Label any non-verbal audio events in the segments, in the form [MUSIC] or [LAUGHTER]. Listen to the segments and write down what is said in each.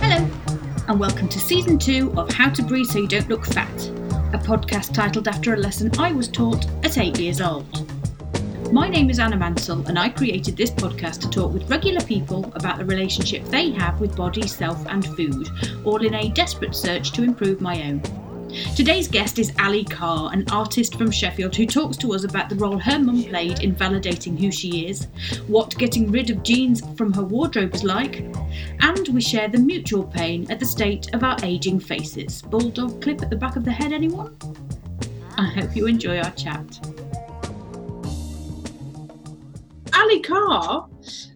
Hello, and welcome to season two of How to Breathe So You Don't Look Fat, a podcast titled after a lesson I was taught at eight years old. My name is Anna Mansell, and I created this podcast to talk with regular people about the relationship they have with body, self, and food, all in a desperate search to improve my own. Today's guest is Ali Carr, an artist from Sheffield who talks to us about the role her mum played in validating who she is, what getting rid of jeans from her wardrobe is like, and we share the mutual pain at the state of our ageing faces. Bulldog clip at the back of the head, anyone? I hope you enjoy our chat. Ali Carr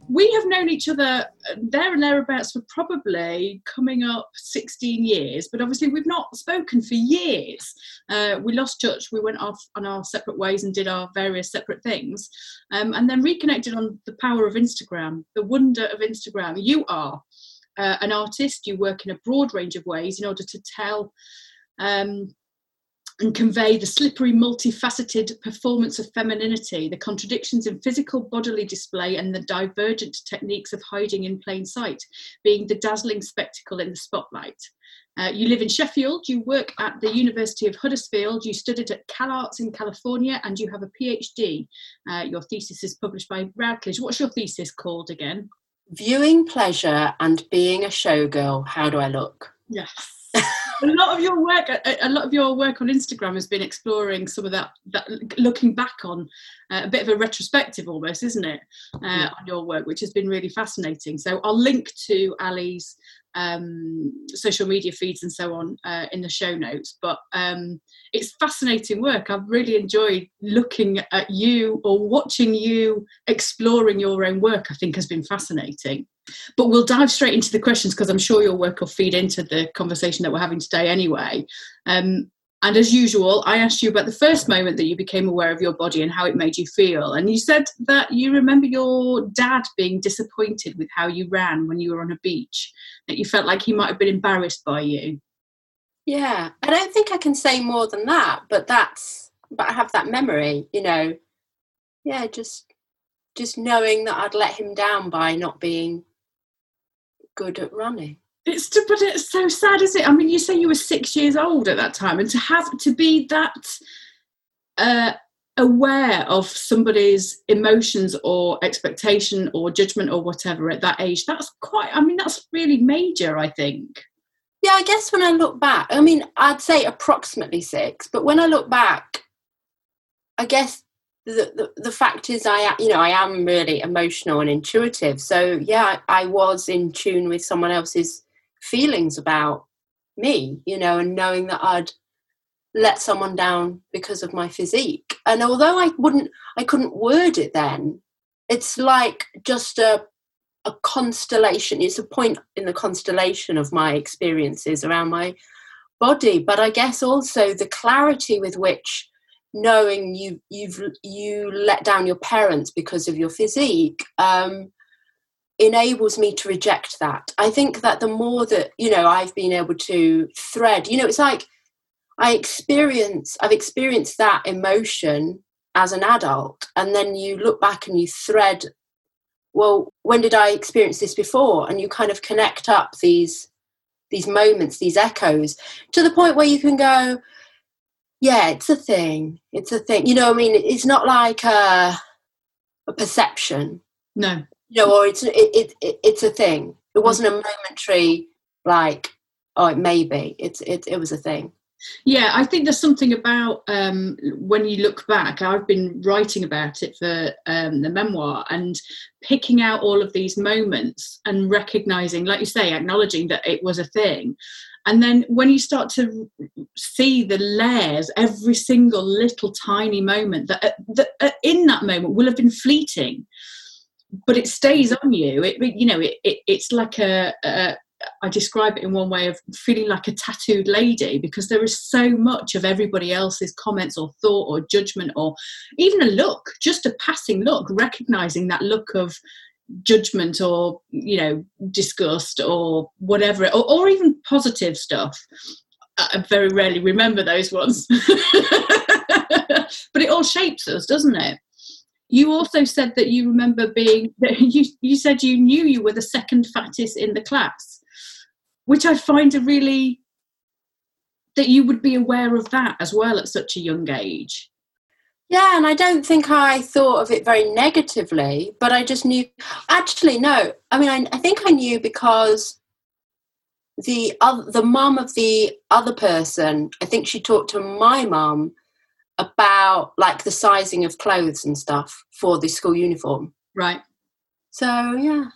we have known each other uh, there and thereabouts for probably coming up 16 years, but obviously we've not spoken for years. Uh, we lost touch, we went off on our separate ways and did our various separate things, um, and then reconnected on the power of Instagram, the wonder of Instagram. You are uh, an artist, you work in a broad range of ways in order to tell. Um, and convey the slippery, multifaceted performance of femininity, the contradictions in physical bodily display, and the divergent techniques of hiding in plain sight, being the dazzling spectacle in the spotlight. Uh, you live in Sheffield, you work at the University of Huddersfield, you studied at CalArts in California, and you have a PhD. Uh, your thesis is published by Routledge. What's your thesis called again? Viewing pleasure and being a showgirl. How do I look? Yes [LAUGHS] a lot of your work a, a, lot of your work on instagram has been exploring some of that, that looking back on uh, a bit of a retrospective almost isn't it uh, yeah. on your work which has been really fascinating so i'll link to ali's um, social media feeds and so on uh, in the show notes. But um, it's fascinating work. I've really enjoyed looking at you or watching you exploring your own work. I think has been fascinating. But we'll dive straight into the questions because I'm sure your work will feed into the conversation that we're having today anyway. Um, and as usual, I asked you about the first moment that you became aware of your body and how it made you feel. And you said that you remember your dad being disappointed with how you ran when you were on a beach, that you felt like he might have been embarrassed by you. Yeah, I don't think I can say more than that, but that's, but I have that memory, you know. Yeah, just, just knowing that I'd let him down by not being good at running it's to, but it's so sad, is it? I mean, you say you were six years old at that time, and to have to be that uh, aware of somebody's emotions or expectation or judgment or whatever at that age, that's quite. I mean, that's really major. I think. Yeah, I guess when I look back, I mean, I'd say approximately six, but when I look back, I guess the, the, the fact is I you know I am really emotional and intuitive so yeah I, I was in tune with someone else's feelings about me, you know, and knowing that I'd let someone down because of my physique. And although I wouldn't, I couldn't word it then, it's like just a, a constellation. It's a point in the constellation of my experiences around my body. But I guess also the clarity with which knowing you you've you let down your parents because of your physique um, enables me to reject that. I think that the more that, you know, I've been able to thread, you know, it's like I experience, I've experienced that emotion as an adult, and then you look back and you thread, well, when did I experience this before? And you kind of connect up these these moments, these echoes, to the point where you can go, yeah, it's a thing. It's a thing. You know, I mean, it's not like a, a perception. No you know, or it's it, it, it it's a thing. It wasn't a momentary like, oh, it may be. It's it it was a thing. Yeah, I think there's something about um, when you look back. I've been writing about it for um, the memoir and picking out all of these moments and recognizing, like you say, acknowledging that it was a thing. And then when you start to see the layers, every single little tiny moment that, uh, that uh, in that moment will have been fleeting but it stays mm. on you. It, you know, it, it it's like a, a I describe it in one way of feeling like a tattooed lady because there is so much of everybody else's comments or thought or judgment or even a look, just a passing look, recognizing that look of judgment or you know disgust or whatever or, or even positive stuff. I very rarely remember those ones. [LAUGHS] But it all shapes us doesn't it You also said that you remember being [LAUGHS] you you said you knew you were the second fattest in the class, which I find a really that you would be aware of that as well at such a young age. Yeah, and I don't think I thought of it very negatively, but I just knew. Actually, no. I mean, I, I think I knew because the other, the mum of the other person, I think she talked to my mum about like the sizing of clothes and stuff for the school uniform. Right. So yeah,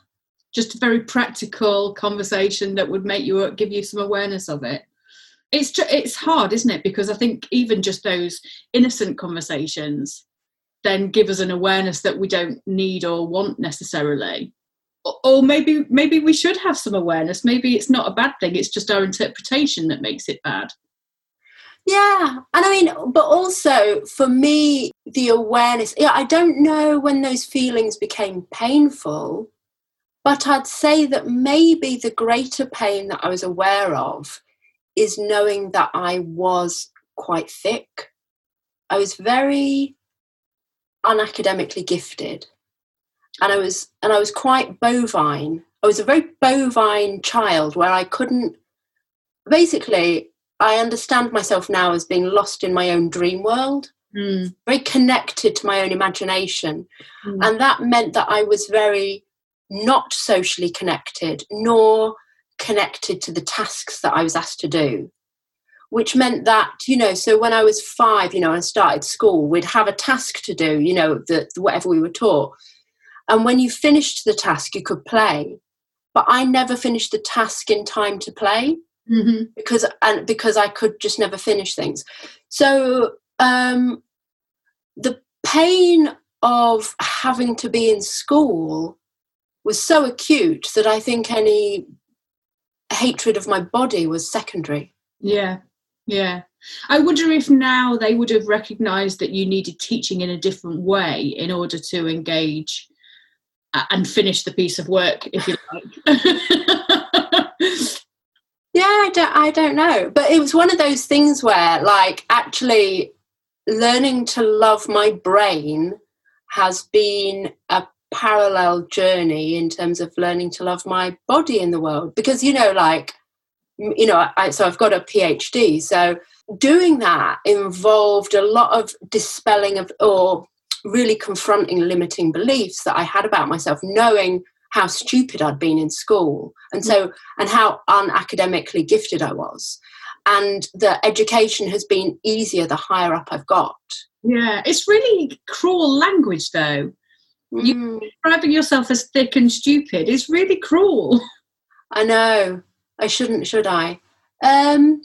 just a very practical conversation that would make you uh, give you some awareness of it. It's it's hard, isn't it? Because I think even just those innocent conversations then give us an awareness that we don't need or want necessarily. Or maybe maybe we should have some awareness. Maybe it's not a bad thing. It's just our interpretation that makes it bad. Yeah. And I mean, but also for me, the awareness, yeah, I don't know when those feelings became painful, but I'd say that maybe the greater pain that I was aware of is knowing that I was quite thick. I was very unacademically gifted. And I was and I was quite bovine. I was a very bovine child where I couldn't basically I understand myself now as being lost in my own dream world, mm. very connected to my own imagination. Mm. And that meant that I was very not socially connected, nor connected to the tasks that I was asked to do. Which meant that, you know, so when I was five, you know, I started school, we'd have a task to do, you know, the, whatever we were taught. And when you finished the task, you could play. But I never finished the task in time to play mm-hmm. because and because I could just never finish things. So um, the pain of having to be in school was so acute that I think any hatred of my body was secondary. Yeah, yeah. I wonder if now they would have recognised that you needed teaching in a different way in order to engage and finish the piece of work, if you like. [LAUGHS] Yeah, I don't, I don't know. But it was one of those things where, like, actually learning to love my brain has been a parallel journey in terms of learning to love my body in the world. Because, you know, like, you know, I, so I've got a PhD. So doing that involved a lot of dispelling of, or really confronting limiting beliefs that I had about myself, knowing how stupid I'd been in school, and so and how unacademically gifted I was, and the education has been easier the higher up I've got. Yeah, it's really cruel language, though. Mm. You describing yourself as thick and stupid is really cruel. I know. I shouldn't, should I? Um,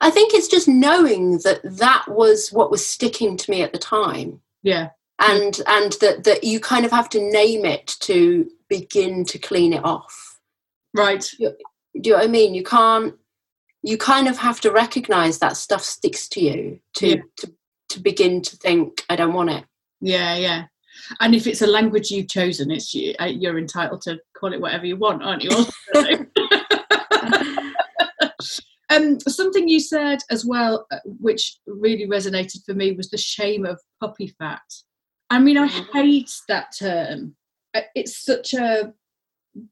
I think it's just knowing that that was what was sticking to me at the time. Yeah. And and that that you kind of have to name it to begin to clean it off. Right. Do you know what I mean? You can't. You kind of have to recognize that stuff sticks to you to yeah. to to begin to think I don't want it. Yeah, yeah. And if it's a language you've chosen, it's you, uh, you're entitled to call it whatever you want, aren't you? [LAUGHS] um, something you said as well, uh, which really resonated for me, was the shame of puppy fat. I mean, I mm-hmm. hate that term Uh, it's such a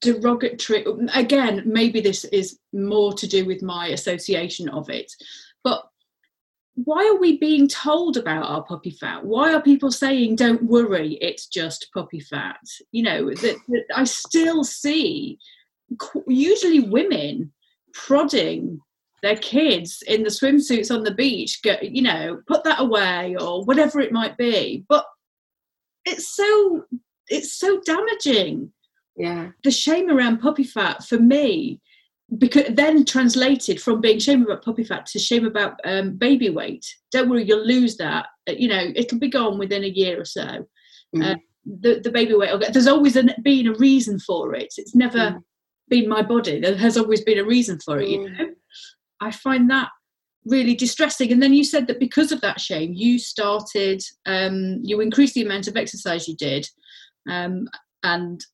derogatory again maybe this is more to do with my association of it but why are we being told about our puppy fat? Why are people saying don't worry it's just puppy fat? You know that, that i still see usually women prodding their kids in the swimsuits on the beach get you know put that away or whatever it might be but it's so it's so damaging. Yeah. The shame around puppy fat for me, because then translated from being shame about puppy fat to shame about um, baby weight. Don't worry, you'll lose that. Uh, you know, it'll be gone within a year or so. Mm. Uh, the the baby weight. There's always an, been a reason for it. It's never mm. been my body. There has always been a reason for it. Mm. You know, I find that really distressing. And then you said that because of that shame, you started, um, you increased the amount of exercise you did, um, and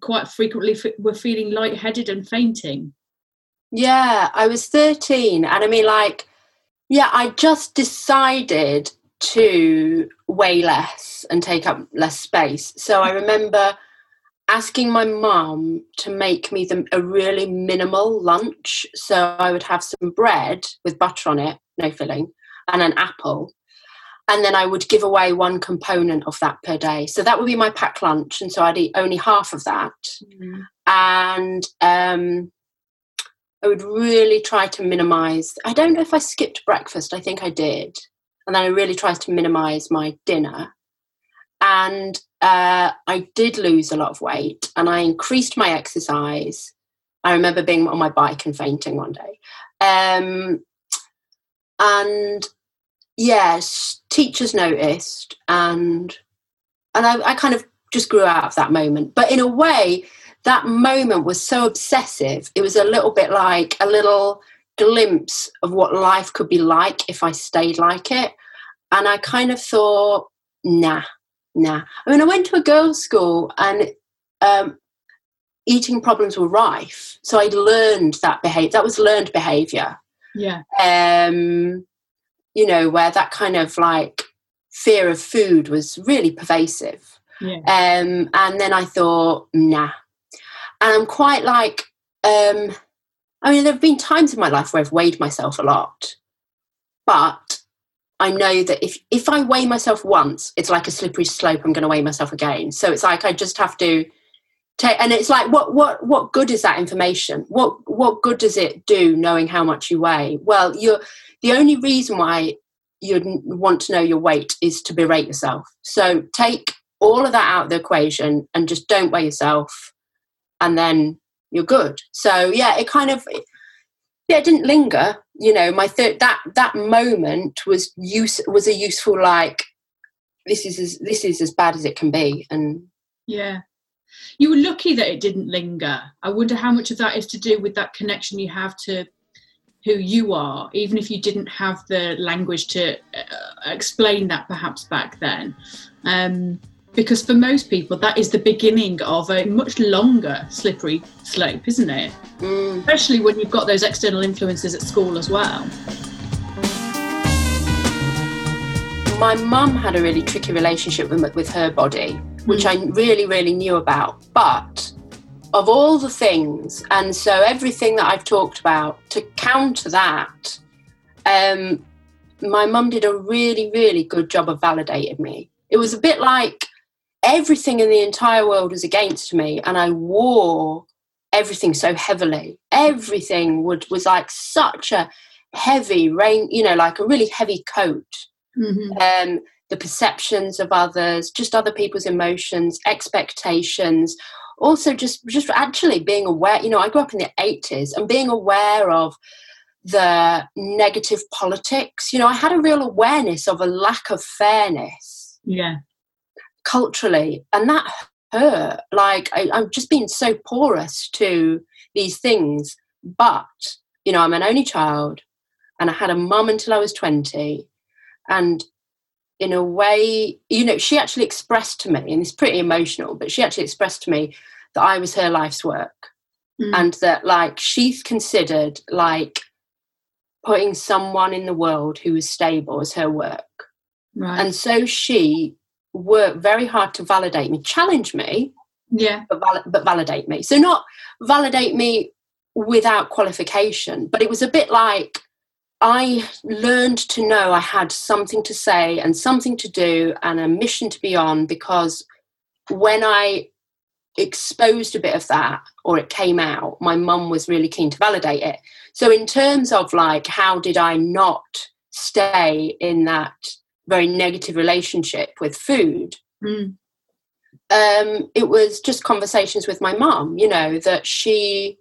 quite frequently f- were feeling lightheaded and fainting. Yeah, I was 13, and I mean, like, yeah, I just decided to weigh less and take up less space. So I remember asking my mum to make me the, a really minimal lunch. So I would have some bread with butter on it, no filling, and an apple. And then I would give away one component of that per day. So that would be my packed lunch. And so I'd eat only half of that. Mm. And um, I would really try to minimize. I don't know if I skipped breakfast, I think I did. And then I really tried to minimize my dinner. And uh, I did lose a lot of weight and I increased my exercise. I remember being on my bike and fainting one day. Um, and yes, teachers noticed and and I, I kind of just grew out of that moment. But in a way, that moment was so obsessive. It was a little bit like a little glimpse of what life could be like if I stayed like it. And I kind of thought, nah, nah. I mean, I went to a girls' school and um, eating problems were rife. So I learned that behavior. That was learned behavior. Yeah. Um, you know, where that kind of like fear of food was really pervasive. Yeah. Um, and then I thought, nah. And I'm quite like, um, I mean, there have been times in my life where I've weighed myself a lot, but I know that if if I weigh myself once, it's like a slippery slope. I'm going to weigh myself again. So it's like I just have to take, and it's like what what what good is that information? What what good does it do knowing how much you weigh? Well, you're the only reason why you'd want to know your weight is to berate yourself. So take all of that out of the equation and just don't weigh yourself, and then you're good. So yeah, it kind of yeah, it didn't linger. You know, my third that that moment was use was a useful like this is as this is as bad as it can be, and yeah. You were lucky that it didn't linger. I wonder how much of that is to do with that connection you have to who you are, even if you didn't have the language to uh, explain that perhaps back then. Um, because for most people that is the beginning of a much longer slippery slope isn't it mm. especially when you've got those external influences at school as well my mum had a really tricky relationship with, with her body which mm. i really really knew about but of all the things and so everything that i've talked about to counter that um, my mum did a really really good job of validating me it was a bit like everything in the entire world was against me and I wore everything so heavily. Everything would was like such a heavy rain, you know, like a really heavy coat. Mm-hmm. Um, the perceptions of others, just other people's emotions, expectations, also just just actually being aware. You know, I grew up in the eighties and being aware of the negative politics. You know, I had a real awareness of a lack of fairness. Yeah culturally, and that hurt. Like I, I'm just being so porous to these things. But you know, I'm an only child, and I had a mum until I was twenty, and in a way, you know, she actually expressed to me, and it's pretty emotional, but she actually expressed to me that I was her life's work. Mm. And that, like, she's considered like putting someone in the world who is stable as her work. Right. And so she work very hard to validate me, challenge me, yeah, but, val- but validate me. So not validate me without qualification, but it was a bit like I learned to know I had something to say and something to do and a mission to be on because when I exposed a bit of that or it came out, my mum was really keen to validate it. So, in terms of like, how did I not stay in that very negative relationship with food. Mm. Um, it was just conversations with my mom, you know, that she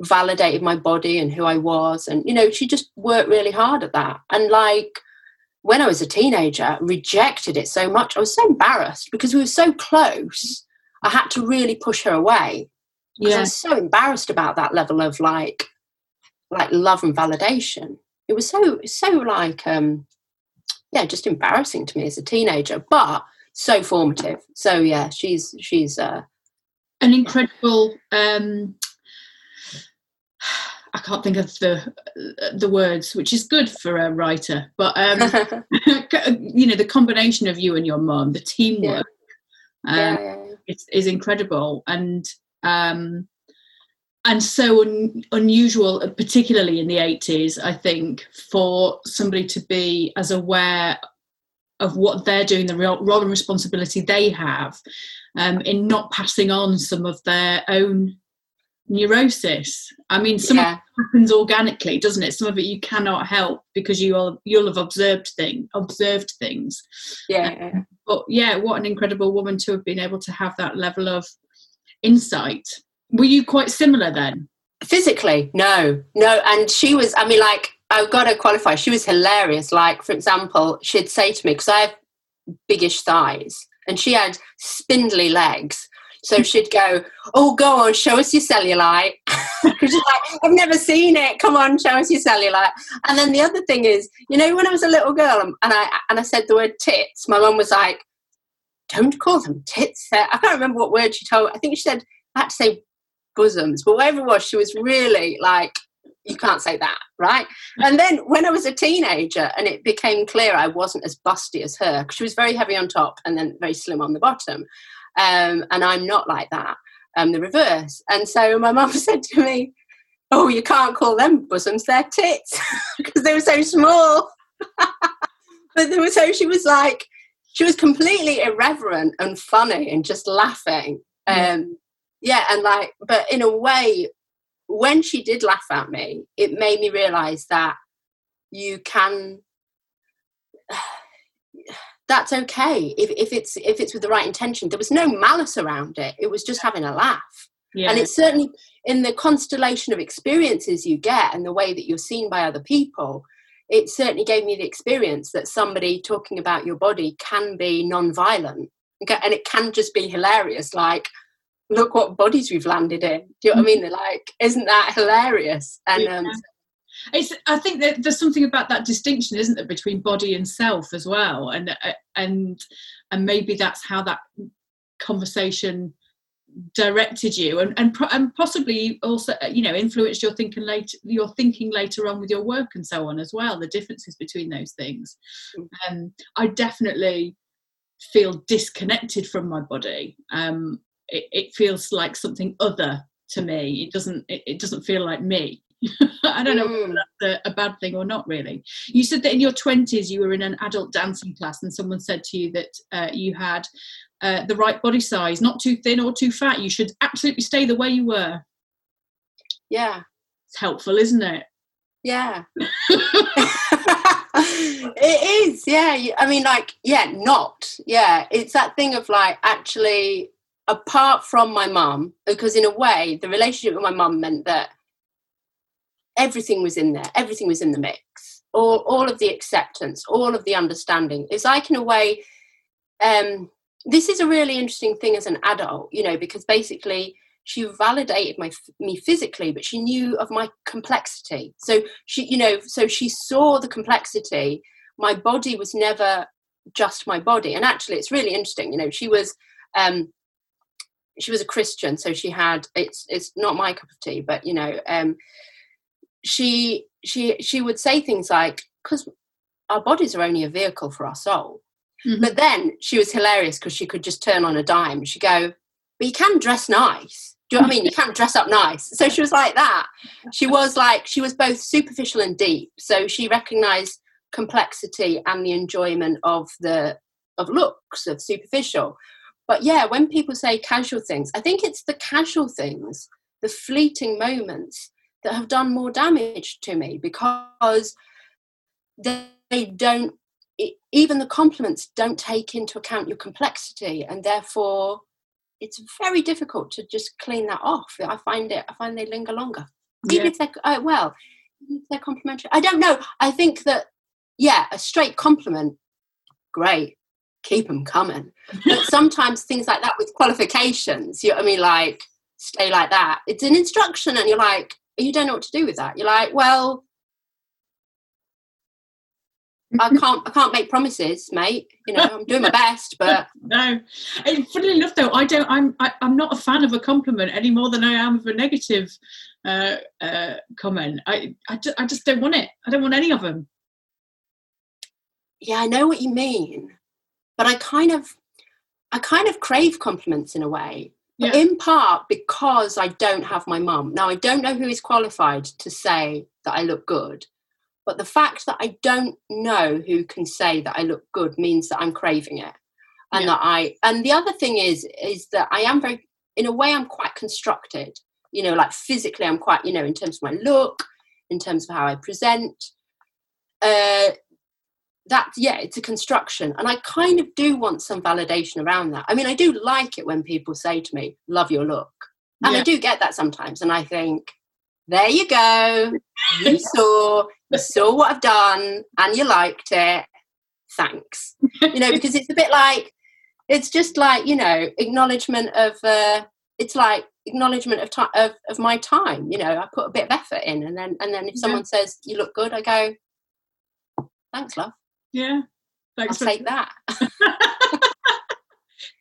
validated my body and who I was. And, you know, she just worked really hard at that. And like when I was a teenager, rejected it so much. I was so embarrassed because we were so close. I had to really push her away. Because yeah. I was so embarrassed about that level of like like love and validation. It was so so like um yeah, just embarrassing to me as a teenager, but so formative. So yeah, she's she's uh, an incredible. Um, I can't think of the the words, which is good for a writer. But um, [LAUGHS] [LAUGHS] you know, the combination of you and your mum, the teamwork, yeah. Um, yeah, yeah, is, is incredible, and um, and so un- unusual, particularly in the eighties. I think for somebody to be as aware of what they're doing, the real, role and responsibility they have, um, in not passing on some of their own neurosis. I mean, some yeah. of it happens organically, doesn't it? Some of it you cannot help because you will you'll have observed thing observed things. Yeah. Um, but yeah, what an incredible woman to have been able to have that level of insight. Were you quite similar then? Physically, no, no. And she was. I mean, like I've got to qualify. She was hilarious. Like, for example, she'd say to me because I have biggish thighs, and she had spindly legs so she'd go, "Oh, go on, show us your cellulite." [LAUGHS] She's like, "I've never seen it. Come on, show us your cellulite." And then the other thing is, you know, when I was a little girl um, and I and I said the word tits, my mum was like, "Don't call them tits." I can't remember what word she told. I think she said I had to say bosoms, but whatever it was, she was really like, you can't say that, right? And then when I was a teenager and it became clear I wasn't as busty as her, because she was very heavy on top and then very slim on the bottom, um, and I'm not like that. I'm um, the reverse. And so my [LAUGHS] mum said to me, "Oh, you can't call them bosoms; they're tits [LAUGHS] because they were so small." [LAUGHS] but they were so she was like, she was completely irreverent and funny and just laughing. Um, yeah, and like, but in a way, when she did laugh at me, it made me realize that you can that's okay. If, if it's if it's with the right intention there was no malice around it. It was just having a laugh. Yeah. and it's certainly in the constellation of experiences you get and the way that you're seen by other people it certainly gave me the experience that somebody talking about your body can be non-violent. And it can just be hilarious like look what bodies we've landed in. Do you know what i mean? They're like isn't that hilarious? And um, it's i think that there's something about that distinction isn't there between body and self as well? And uh, and and maybe that's how that conversation directed you and and, and possibly also uh, you know influenced your thinking later your thinking later on with your work and so on as well the differences between those things. Mm. um i definitely feel disconnected from my body. Um it, it feels like something other to me. It doesn't it, it doesn't feel like me [LAUGHS] I don't know mm. that's a, a, bad thing or not, really. You said that in your 20s you were in an adult dancing class and someone said to you that uh, you had uh, the right body size, not too thin or too fat. You should absolutely stay the way you were. Yeah. It's helpful, isn't it? Yeah. [LAUGHS] [LAUGHS] it is, yeah. I mean, like, yeah, not. Yeah. It's that thing of like actually, apart from my mum, because in a way, the relationship with my mum meant that everything was in there everything was in the mix. All, all of the acceptance all of the understanding. It's like in a way um, this is a really interesting thing as an adult you know because basically she validated my me physically but she knew of my complexity. So she you know so she saw the complexity. My body was never just my body. And actually it's really interesting you know she was um she was a christian so she had it's it's not my cup of tea but you know um she she she would say things like because our bodies are only a vehicle for our soul mm-hmm. but then she was hilarious because she could just turn on a dime she'd go but you can dress nice do you know what I mean? You can't dress up nice. So she was like that. She was like, she was both superficial and deep. So she recognized complexity and the enjoyment of the of looks, of superficial. But yeah, when people say casual things, I think it's the casual things, the fleeting moments that have done more damage to me because they don't even the compliments don't take into account your complexity and therefore it's very difficult to just clean that off. I find it i find they linger longer. Yeah. even if they're uh, well if they're complimentary i don't know. I think that yeah a straight compliment great. Keep them coming. But [LAUGHS] sometimes things like that with qualifications you know what i mean? Like stay like that. It's an instruction and you're like you don't know what to do with that. You're like, well, I [LAUGHS] can't I can't make promises, mate. You know, I'm doing my best, but [LAUGHS] no. And funnily enough, though, I don't. I'm I, am i am not a fan of a compliment any more than I am of a negative uh, uh, comment. I I, I just don't want it. I don't want any of them. Yeah, I know what you mean, but I kind of I kind of crave compliments in a way. Yeah. In part because I don't have my mum. Now I don't know who is qualified to say that I look good but the fact that I don't know who can say that I look good means that I'm craving it. And yeah. that I and the other thing is is that I am very in a way I'm quite constructed. You know, like physically I'm quite, you know, in terms of my look, in terms of how I present. Uh that yeah, it's a construction. And I kind of do want some validation around that. I mean, I do like it when people say to me, love your look. And yeah. I do get that sometimes. And I think, there you go. You [LAUGHS] saw, you saw what I've done and you liked it. Thanks. You know, because it's a bit like, it's just like, you know, acknowledgement of, uh, it's like acknowledgement of time, of, of my time. You know, I put a bit of effort in and then, and then if someone says you look good, I go, thanks, love. Yeah. Thanks I'll take that. [LAUGHS]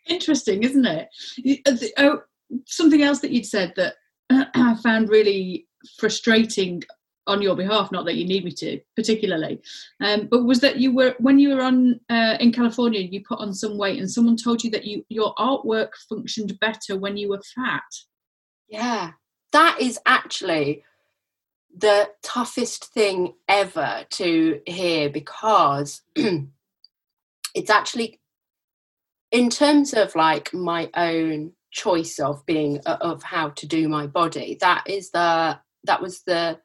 Interesting, isn't it? Uh, oh, something else that you'd said that [CLEARS THROAT] I found really frustrating on your behalf not that you need me to particularly um, but was that you were when you were on uh, in california you put on some weight and someone told you that you your artwork functioned better when you were fat yeah that is actually the toughest thing ever to hear because [CLEARS THROAT] it's actually in terms of like my own choice of being of how to do my body that is the that was the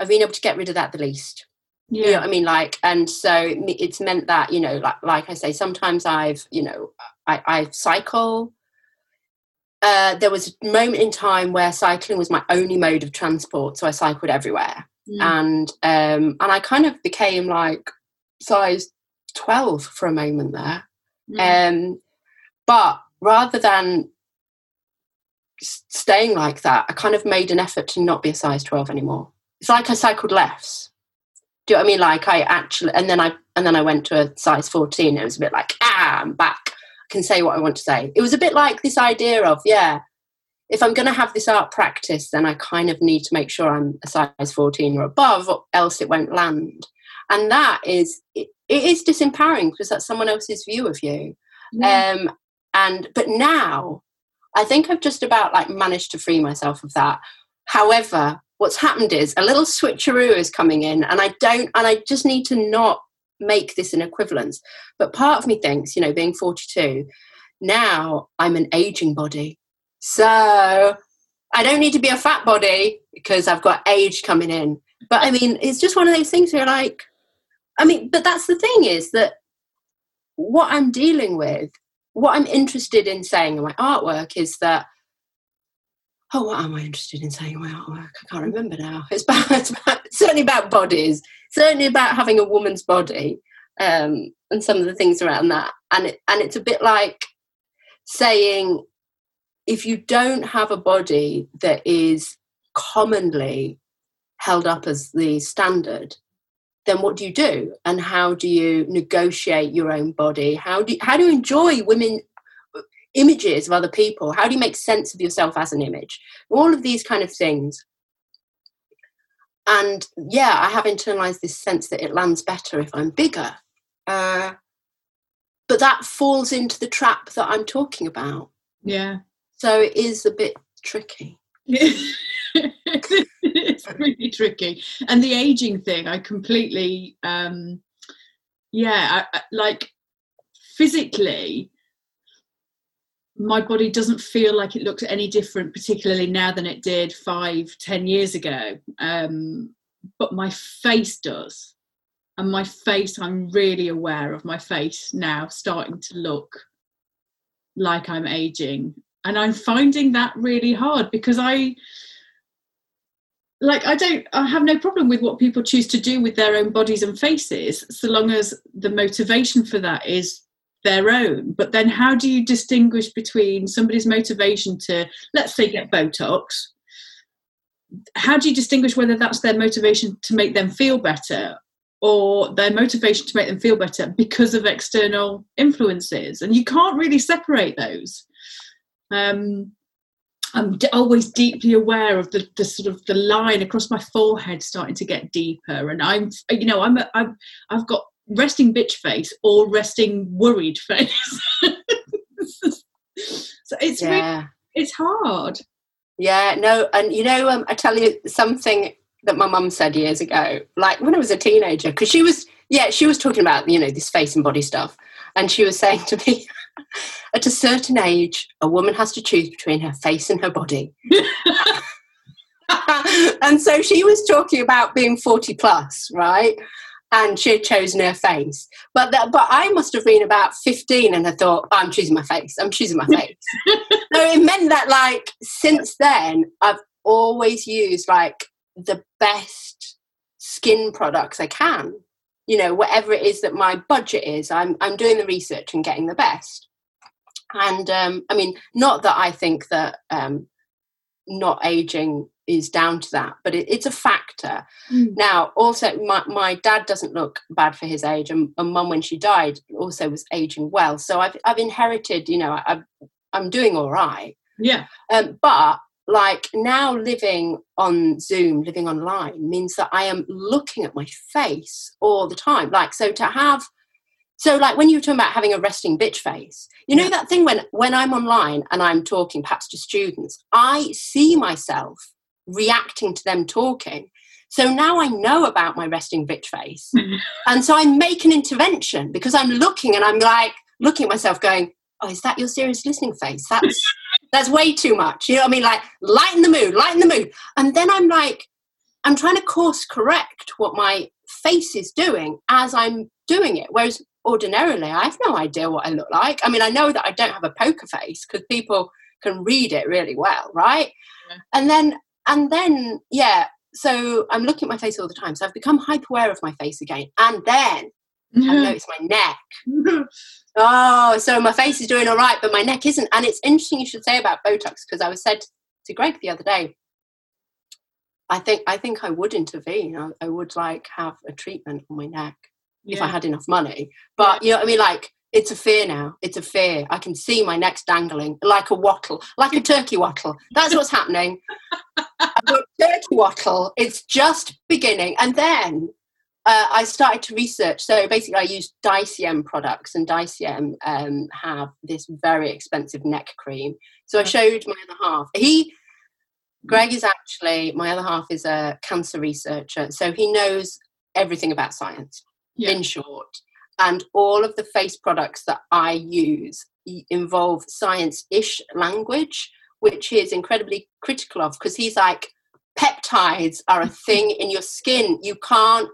I've been able to get rid of that the least. Yeah. You know I mean? Like, and so it's meant that, you know, like, like I say, sometimes I've, you know, I, I cycle. Uh, there was a moment in time where cycling was my only mode of transport. So I cycled everywhere. Mm. And, um, and I kind of became like size 12 for a moment there. Mm. Um, but rather than staying like that, I kind of made an effort to not be a size 12 anymore. It's like I cycled less. Do you know what I mean? Like I actually, and then I, and then I went to a size 14. It was a bit like, ah, I'm back. Can say what I want to say. It was a bit like this idea of, yeah, if I'm going to have this art practice, then I kind of need to make sure I'm a size 14 or above, or else it won't land. And that is, it, it is disempowering because that's someone else's view of you. Um, and, but now I think I've just about like managed to free myself of that. However, what's happened is a little switcheroo is coming in, and I don't, and I just need to not make this an equivalence. But part of me thinks, you know, being 42, now I'm an aging body. So I don't need to be a fat body because I've got age coming in. But I mean, it's just one of those things where, like, I mean, but that's the thing is that what I'm dealing with what I'm interested in saying in my artwork is that oh, what am I interested in saying in my artwork? I can't remember now. It's about, [LAUGHS] it's about certainly about bodies, certainly about having a woman's body, um, and some of the things around that. And it, and it's a bit like saying if you don't have a body that is commonly held up as the standard, then what do you do? And how do you negotiate your own body? How do you, how do you enjoy women images of other people? How do you make sense of yourself as an image? All of these kind of things. And yeah, I have internalized this sense that it lands better if I'm bigger. Uh, but that falls into the trap that I'm talking about. Yeah. So it is a bit tricky. [LAUGHS] it's really tricky. And the aging thing, I completely, um, yeah, I, I, like physically, my body doesn't feel like it looks any different, particularly now than it did five, ten years ago. Um, but my face does. And my face, I'm really aware of my face now starting to look like I'm aging. And I'm finding that really hard because I, like I don't I have no problem with what people choose to do with their own bodies and faces so long as the motivation for that is their own but then how do you distinguish between somebody's motivation to let's say get botox how do you distinguish whether that's their motivation to make them feel better or their motivation to make them feel better because of external influences. And you can't really separate those. Um, I'm d- always deeply aware of the, the sort of the line across my forehead starting to get deeper, and I'm, you know, I'm, a, I'm I've got resting bitch face or resting worried face. [LAUGHS] so it's Yeah. really, it's hard. Yeah, no, and you know, um, I tell you something that my mum said years ago, like when I was a teenager, because she was, yeah, she was talking about, you know, this face and body stuff. And she was saying to me, [LAUGHS] at a certain age, a woman has to choose between her face and her body. [LAUGHS] and so she was talking about being 40 plus, right? And she had chosen her face. But that, but I must have been about 15 and I thought, "Oh, I'm choosing my face. I'm choosing my face. [LAUGHS] so it meant that, like, since then, I've always used, like, the best skin products I can. You know, whatever it is that my budget is, I'm, I'm doing the research and getting the best. And um, I mean, not that I think that um, not aging is down to that, but it, it's a factor. Mm. Now, also, my, my dad doesn't look bad for his age, and, and mum, when she died, also was aging well. So I've, I've inherited, you know, I, I've, I'm doing all right. Yeah. Um, but like now living on Zoom, living online means that I am looking at my face all the time. Like, so to have, so like when you were talking about having a resting bitch face, you know that thing when when I'm online and I'm talking perhaps to students, I see myself reacting to them talking. So now I know about my resting bitch face. [LAUGHS] Mm-hmm. and so I make an intervention because I'm looking and I'm like looking at myself going, Oh, is that your serious listening face? That's [LAUGHS] that's way too much. You know what I mean? Like lighten the mood, lighten the mood. And then I'm like, I'm trying to course correct what my face is doing as I'm doing it. Whereas ordinarily I have no idea what I look like. I mean, I know that I don't have a poker face because people can read it really well, right? Yeah. And then and then yeah, so I'm looking at my face all the time. So I've become hyper aware of my face again. And then I mm-hmm. notice my neck. [LAUGHS] Oh, so my face is doing all right, but my neck isn't. And it's interesting you should say about Botox because I was said to Greg the other day. I think I think I would intervene. I, I would like have a treatment on my neck if I had enough money. But you know what I mean? Like it's a fear now. It's a fear. I can see my neck's dangling like a wattle, like a turkey wattle. That's what's happening. Turkey wattle. It's just beginning, and then uh, I started to research. So basically, I used Deciem products, and Deciem um, have this very expensive neck cream. So I showed my other half. He, Greg, is actually my other half is a cancer researcher, so he knows everything about science. Yeah. In short, and all of the face products that I use involve science-ish language, which he is incredibly critical of because he's like peptides are a [LAUGHS] thing in your skin. You can't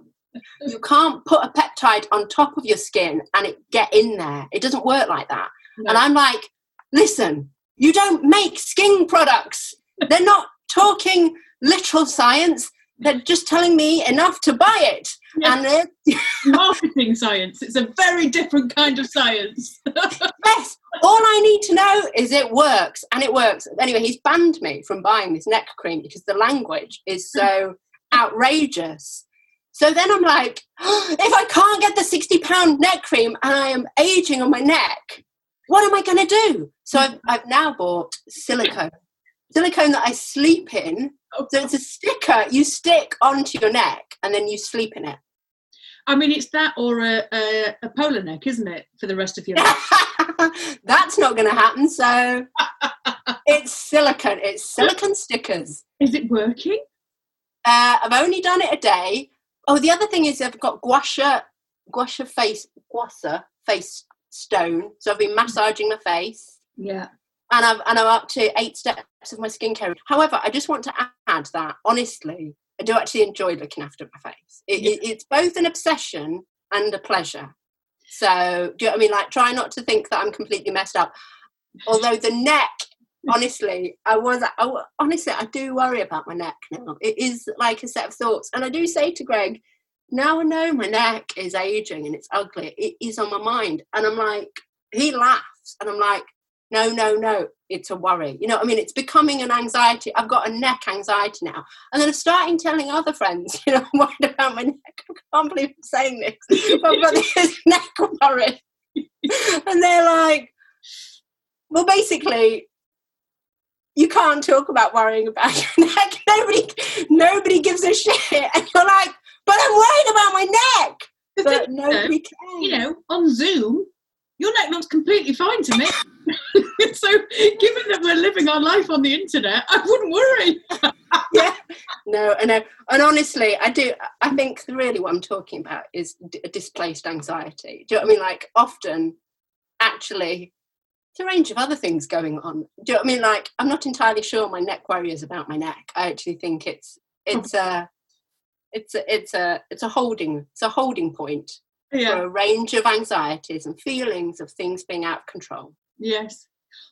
you can't put a peptide on top of your skin and it get in there. It doesn't work like that. No. And I'm like, listen, you don't make skin products. They're not talking literal science. They're just telling me enough to buy it. Yeah. And [LAUGHS] marketing science. It's a very different kind of science. [LAUGHS] yes, all I need to know is it works, and it works. Anyway, he's banned me from buying this neck cream because the language is so [LAUGHS] outrageous. So then I'm like, [GASPS] if I can't get the sixty pound neck cream and I am aging on my neck, what am I going to do? So I've, I've now bought silicone, silicone that I sleep in. So it's a sticker you stick onto your neck, and then you sleep in it. I mean, it's that or a, a, a polar neck, isn't it, for the rest of your life? [LAUGHS] That's not going to happen. So [LAUGHS] it's silicone. It's silicone stickers. Is it working? Uh, I've only done it a day. Oh, the other thing is I've got guasha, guasha face, gua sha face stone. So I've been massaging my face. Yeah. And I'm and I'm up to eight steps of my skincare. However, I just want to add that honestly, I do actually enjoy looking after my face. It, it, it's both an obsession and a pleasure. So do you know what I mean? Like, try not to think that I'm completely messed up. Although the neck, honestly, I was I, honestly I do worry about my neck now. It is like a set of thoughts, and I do say to Greg. Now I know my neck is aging and it's ugly. It is on my mind, and I'm like, he laughs, and I'm like, no, no, no, it's a worry. You know, I mean, it's becoming an anxiety. I've got a neck anxiety now. And then I'm starting telling other friends, [LAUGHS] you know, I'm worried about my neck. I can't believe I'm saying this. I've got this [LAUGHS] neck worry. and they're like, well, basically, you can't talk about worrying about [LAUGHS] your neck. Nobody, nobody gives a shit. And you're like, but I'm worried about my neck. But nobody though, you know, on Zoom, your neck looks completely fine to me. [LAUGHS] so, given that we're living our life on the internet, I wouldn't worry. [LAUGHS] yeah. No, I know. And honestly, I do. I think really what I'm talking about is d- displaced anxiety. Do you know what I mean? Like often, actually, it's a range of other things going on. Do you know what I mean? Like I'm not entirely sure my neck worry is about my neck. I actually think it's it's hmm. a it's a it's a it's a holding it's a holding point for Yeah. a range of anxieties and feelings of things being out of control. Yes.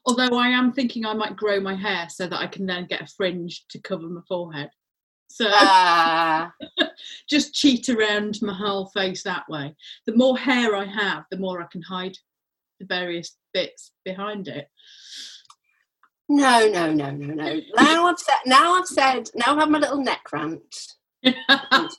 Although I am thinking I might grow my hair so that I can then get a fringe to cover my forehead. So Ah, [LAUGHS] just cheat around my whole face that way. The more hair I have, the more I can hide the various bits behind it. no, no, no, no, no. Now I've said. Now I've said. Now I have my little neck rant.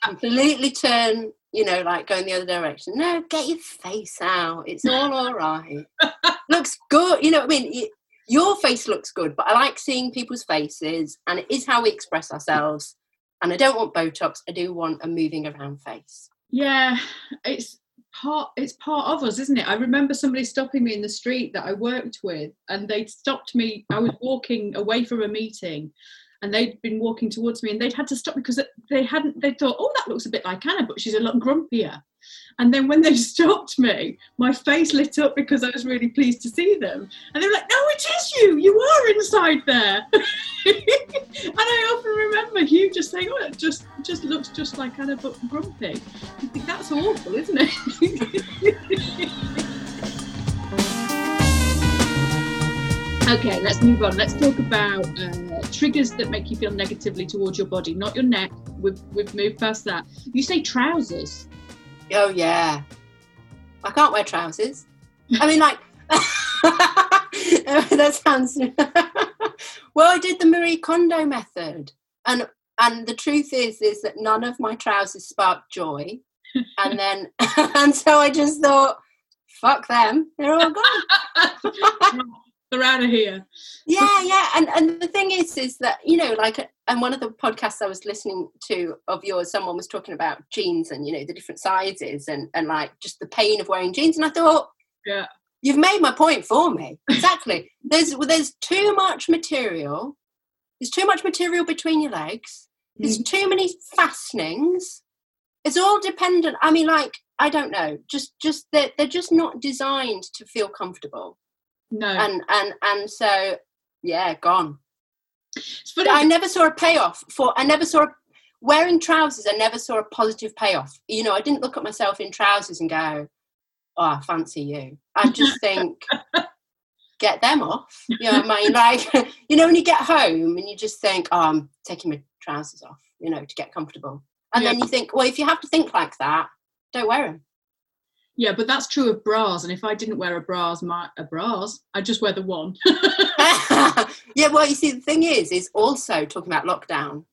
Completely turn, you know, like going the other direction. No, get your face out. It's all all right. [LAUGHS] looks good. You know what I mean? Your face looks good, but I like seeing people's faces, and it is how we express ourselves. And I don't want Botox. I do want a moving around face. Yeah, it's part it's part of us, isn't it? I remember somebody stopping me in the street that I worked with and they'd stopped me. I was walking away from a meeting and they'd been walking towards me and they'd had to stop because they hadn't they thought, oh that looks a bit like Anna, but she's a lot grumpier. And then when they [LAUGHS] stopped me, my face lit up because I was really pleased to see them. And they were like, No, it is you, you are inside there. [LAUGHS] and I often remember you just saying, Oh, it just just looks just like Anna but grumpy. Think that's awful, isn't it? [LAUGHS] okay, let's move on. Let's talk about uh, triggers that make you feel negatively towards your body, not your neck. We've, we've moved past that. You say trousers. Oh yeah. I can't wear trousers. I mean, like [LAUGHS] that sounds. [LAUGHS] well, I did the Marie Kondo method, and and the truth is, is that none of my trousers sparked joy, and [LAUGHS] then and so I just thought, fuck them, they're all gone. They're out of here. yeah yeah and and the thing is is that you know like and one of the podcasts i was listening to of yours someone was talking about jeans and you know the different sizes and and like just the pain of wearing jeans and i thought Yeah. you've made my point for me. Exactly. [LAUGHS] There's well, there's too much material there's too much material between your legs there's mm. too many fastenings. It's all dependent i mean like i don't know just just they're, they're just not designed to feel comfortable No. and and and so yeah gone funny. I never saw a payoff for. I never saw a, wearing trousers. I never saw a positive payoff. You know, I didn't look at myself in trousers and go, "Oh, I fancy you." I just think, [LAUGHS] get them off. You know what I mean? Like, [LAUGHS] you know, when you get home and you just think, "Oh, I'm taking my trousers off," you know, to get comfortable, and then you think, "Well, if you have to think like that, don't wear them." Yeah, but that's true of bras. And if I didn't wear a bras, my a bras, I'd just wear the one. [LAUGHS] yeah, well, you see, the thing is, is also talking about lockdown.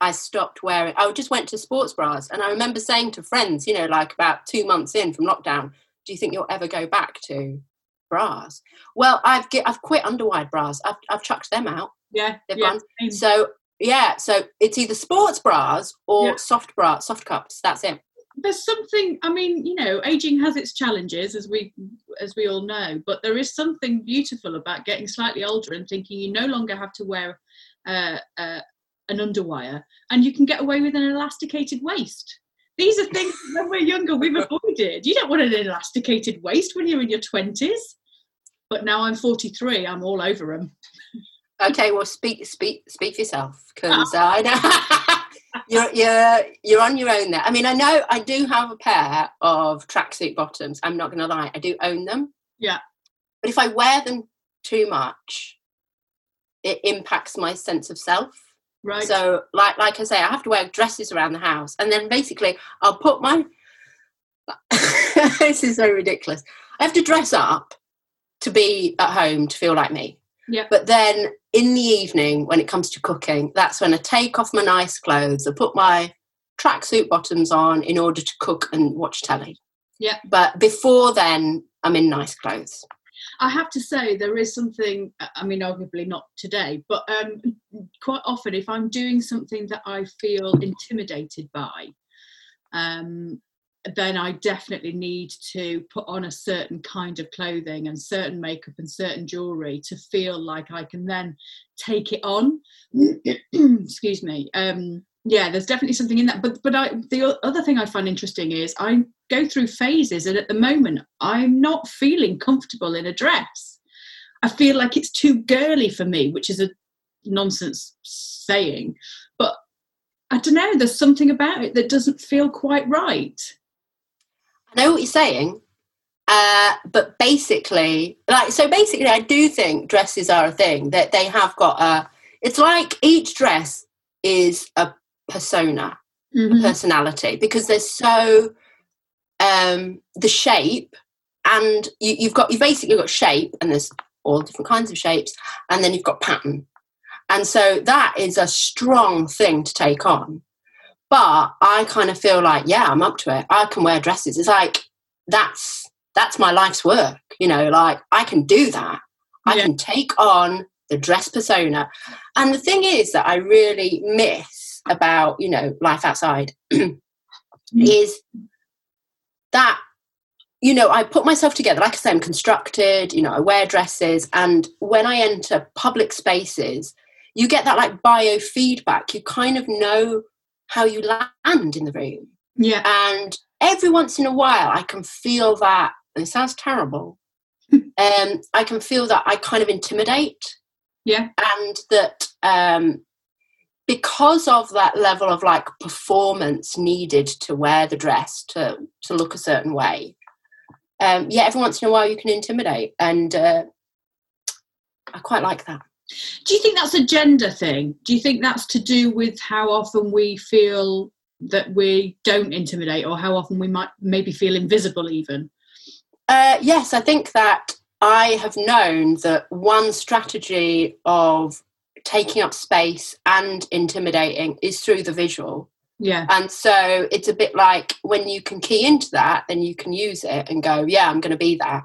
I stopped wearing. I just went to sports bras, and I remember saying to friends, you know, like about two months in from lockdown, "Do you think you'll ever go back to bras?" Well, I've get, I've quit underwide bras. I've I've chucked them out. yeah, They've yeah. gone. same. So yeah, so it's either sports bras or Yeah. soft bra, soft cups. That's it. There's something i mean you know aging has its challenges as we as we all know but there is something beautiful about getting slightly older and thinking you no longer have to wear uh, uh, an underwire and you can get away with an elasticated waist. These are things when we're younger we've avoided. You don't want an elasticated waist when you're in your 20s but now i'm 43 i'm all over them Okay, well, speak speak speak for yourself because I know [LAUGHS] you're you're you're on your own there. I mean, I know I do have a pair of tracksuit bottoms. I'm not going to lie, I do own them. Yeah. But if I wear them too much, it impacts my sense of self. right So, like like I say, I have to wear dresses around the house, and then basically I'll put my. [LAUGHS] this is so ridiculous. I have to dress up, to be at home to feel like me. Yeah. But then in the evening, when it comes to cooking, that's when I take off my nice clothes, I put my tracksuit bottoms on in order to cook and watch telly. Yeah. But before then, I'm in nice clothes. I have to say there is something. I mean, arguably not today, but um, [LAUGHS] quite often if I'm doing something that I feel intimidated by, um, then I definitely need to put on a certain kind of clothing and certain makeup and certain jewelry to feel like I can then take it on. [CLEARS THROAT] Excuse me. Um, yeah, there's definitely something in that. But but I, the other thing I find interesting is I go through phases, and at the moment I'm not feeling comfortable in a dress. I feel like it's too girly for me, which is a nonsense saying, but I don't know. There's something about it that doesn't feel quite right. I know what you're saying, uh, but basically, like so, basically, I do think dresses are a thing that they have got a. It's like each dress is a persona, Mm-hmm. a personality, because there's so um, the shape, and you, you've got you've basically got shape, and there's all different kinds of shapes, and then you've got pattern, and so that is a strong thing to take on. But I kind of feel like, yeah, I'm up to it. I can wear dresses. It's like that's that's my life's work, you know. Like I can do that. I Yeah. can take on the dress persona. And the thing is that I really miss about, you know, life outside [CLEARS THROAT] mm. is that, you know, I put myself together. Like I say, I'm constructed, you know, I wear dresses. And when I enter public spaces, you get that like biofeedback. You kind of know how you land in the room. Yeah. And every once in a while, I can feel that, and it sounds terrible, [LAUGHS] um, I can feel that I kind of intimidate Yeah. and that um, because of that level of like performance needed to wear the dress to to look a certain way um, yeah every once in a while you can intimidate and uh, i quite like that Do you think that's a gender thing? Do you think that's to do with how often we feel that we don't intimidate or how often we might maybe feel invisible even? uh, yes i think that i have known that one strategy of taking up space and intimidating is through the visual Yeah. And so it's a bit like when you can key into that, then you can use it and go, yeah, I'm going to be that.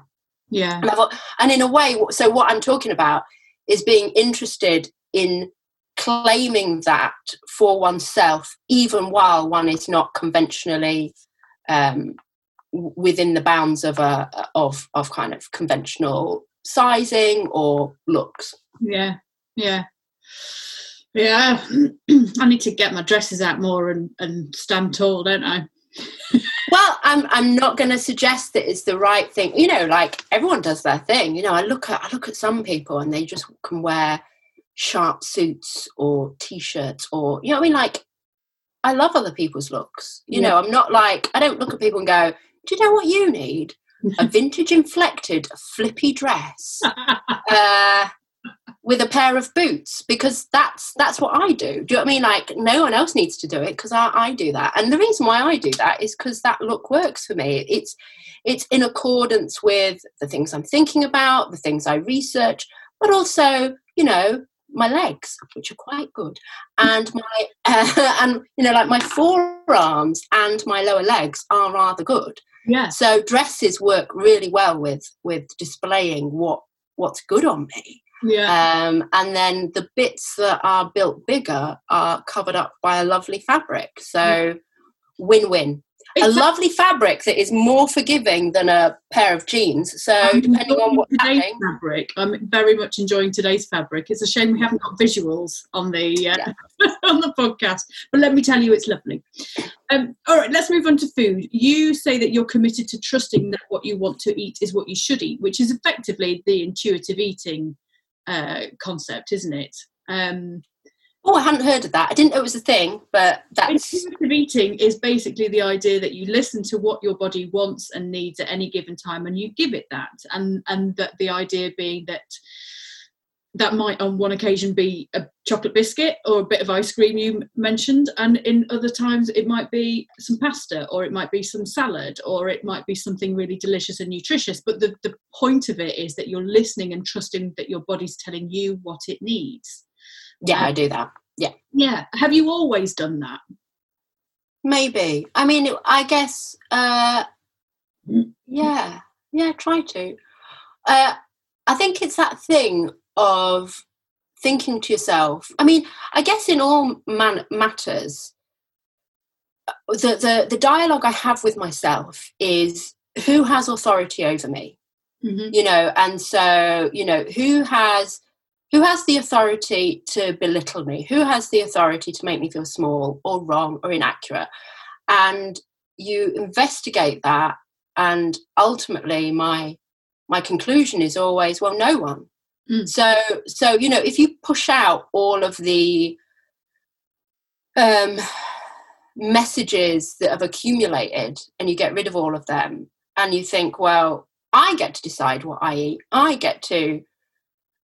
Yeah. And, and in a way, so what I'm talking about is being interested in claiming that for oneself, even while one is not conventionally um, within the bounds of a of of kind of conventional sizing or looks. Yeah. Yeah. Yeah. [CLEARS THROAT] I need to get my dresses out more and, and stand tall, don't I? Well, I'm I'm not going to suggest that it's the right thing. You know, like everyone does their thing. You know, I look at I look at some people and they just can wear sharp suits or t-shirts or you know what I mean like I love other people's looks. You Yeah. know, I'm not like I don't look at people and go, "Do you know what you need? A [LAUGHS] vintage inflected flippy dress." [LAUGHS] uh, with a pair of boots because that's that's what I do. Do you know what I mean? Like no one else needs to do it because I, I do that. And the reason why I do that is because that look works for me. It's it's in accordance with the things I'm thinking about, the things I research, but also you know my legs, which are quite good, and my uh, [LAUGHS] and you know like my forearms and my lower legs are rather good. yeah. So dresses work really well with with displaying what what's good on me. Yeah. Um, and then the bits that are built bigger are covered up by a lovely fabric. So win-win. A lovely fabric that is more forgiving than a pair of jeans. So I'm depending on what's today's happening, fabric. I'm very much enjoying today's fabric. It's a shame we haven't got visuals on the uh, [LAUGHS] on the podcast, but let me tell you, it's lovely. Um, all right, let's move on to food. You say that you're committed to trusting that what you want to eat is what you should eat, which is effectively the intuitive eating uh, concept, isn't it? Um, oh, I hadn't heard of that. I didn't know it was a thing, but that's Intuitive eating is basically the idea that you listen to what your body wants and needs at any given time and you give it that and and that the idea being that that might on one occasion be a chocolate biscuit or a bit of ice cream you mentioned and in other times it might be some pasta or it might be some salad or it might be something really delicious and nutritious but the, the point of it is that you're listening and trusting that your body's telling you what it needs. Yeah um, i do that. Yeah. yeah. Have you always done that? Maybe. I mean i guess uh yeah. Yeah try to. Uh I think it's that thing of thinking to yourself. I mean, I guess in all man- matters, the, the the dialogue I have with myself is who has authority over me, mm-hmm. you know, and so you know who has who has the authority to belittle me, who has the authority to make me feel small or wrong or inaccurate, and you investigate that, and ultimately my my conclusion is always well no one Mm. So, so you know, if you push out all of the um, messages that have accumulated, and you get rid of all of them, and you think, well, I get to decide what I eat. I get to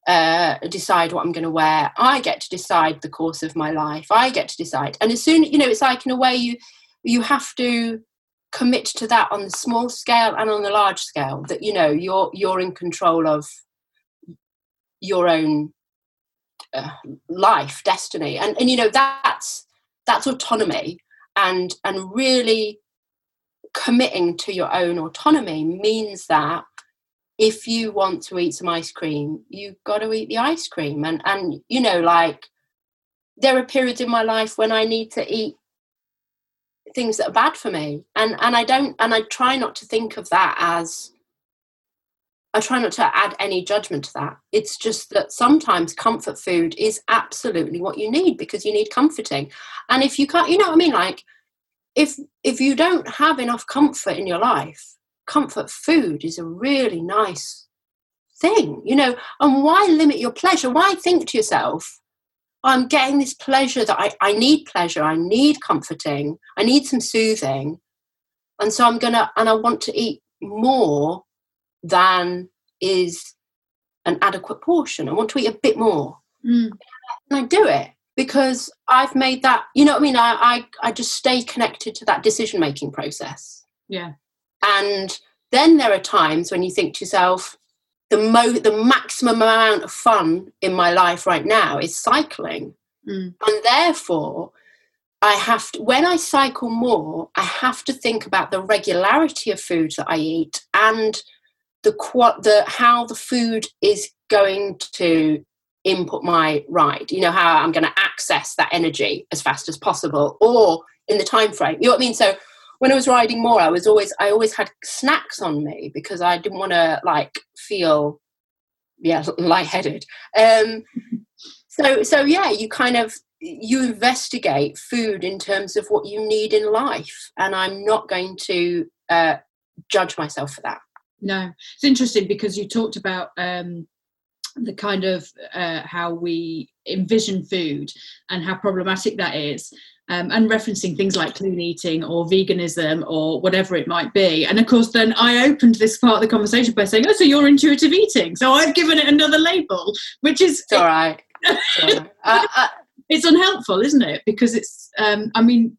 uh, decide what I'm going to wear. I get to decide the course of my life. I get to decide. And as soon, you know, it's like in a way you you have to commit to that on the small scale and on the large scale. That you know you're you're in control of your own uh, life destiny. And and you know that's that's autonomy. And and really committing to your own autonomy means that if you want to eat some ice cream you've got to eat the ice cream. And and you know like there are periods in my life when i need to eat things that are bad for me. And and i don't and i try not to think of that as I try not to add any judgment to that. It's just that sometimes comfort food is absolutely what you need because you need comforting. And if you can't, you know what I mean? Like, if if you don't have enough comfort in your life, comfort food is a really nice thing, you know. And why limit your pleasure? Why think to yourself, I'm getting this pleasure that I, I need pleasure, I need comforting, I need some soothing. And so I'm gonna and I want to eat more than is an adequate portion. I want to eat a bit more. Mm. And I do it because I've made that, you know what I mean? I, I, I just stay connected to that decision making process. Yeah. And then there are times when you think to yourself, the mo the maximum amount of fun in my life right now is cycling. Mm. And therefore, I have to, when I cycle more, I have to think about the regularity of foods that I eat and the the how the food is going to input my ride you know how i'm going to access that energy as fast as possible or in the time frame you know what i mean? So when i was riding more i was always i always had snacks on me because i didn't want to like feel yeah [LAUGHS] lightheaded. Um so so yeah you kind of you investigate food in terms of what you need in life and i'm not going to uh, judge myself for that no, it's interesting because you talked about um, the kind of uh, how we envision food and how problematic that is. Um, and referencing things like clean eating or veganism or whatever it might be. And of course, then I opened this part of the conversation by saying, "Oh, so you're intuitive eating." So I've given it another label, which is it's all right. It's, [LAUGHS] uh, uh, it's unhelpful, isn't it? Because it's, um, I mean,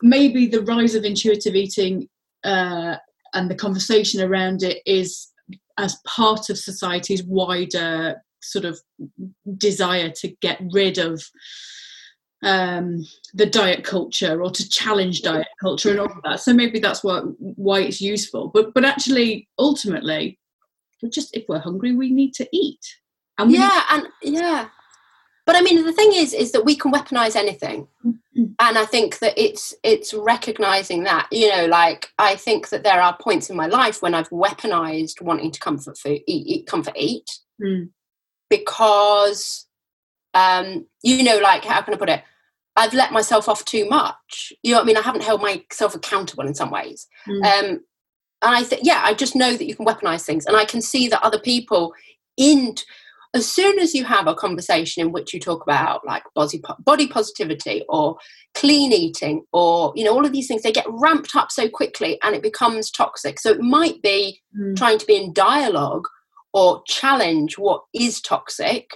maybe the rise of intuitive eating uh, and the conversation around it is as part of society's wider sort of desire to get rid of um, the diet culture or to challenge diet culture and all of that. So maybe that's what why it's useful. But but actually, ultimately, we're just if we're hungry, we need to eat. And yeah, and yeah, but I mean, the thing is, is that we can weaponize anything. And I think that it's it's recognizing that you know, like I think that there are points in my life when I've weaponized wanting to comfort food, eat, eat comfort eat, mm. because um, you know, like how can I put it? I've let myself off too much. You know what I mean? I haven't held myself accountable in some ways. Mm. Um, and I think, yeah, I just know that you can weaponize things, and I can see that other people in as soon as you have a conversation in which you talk about like body body positivity or clean eating or you know all of these things they get ramped up so quickly and it becomes toxic so it might be mm. trying to be in dialogue or challenge what is toxic.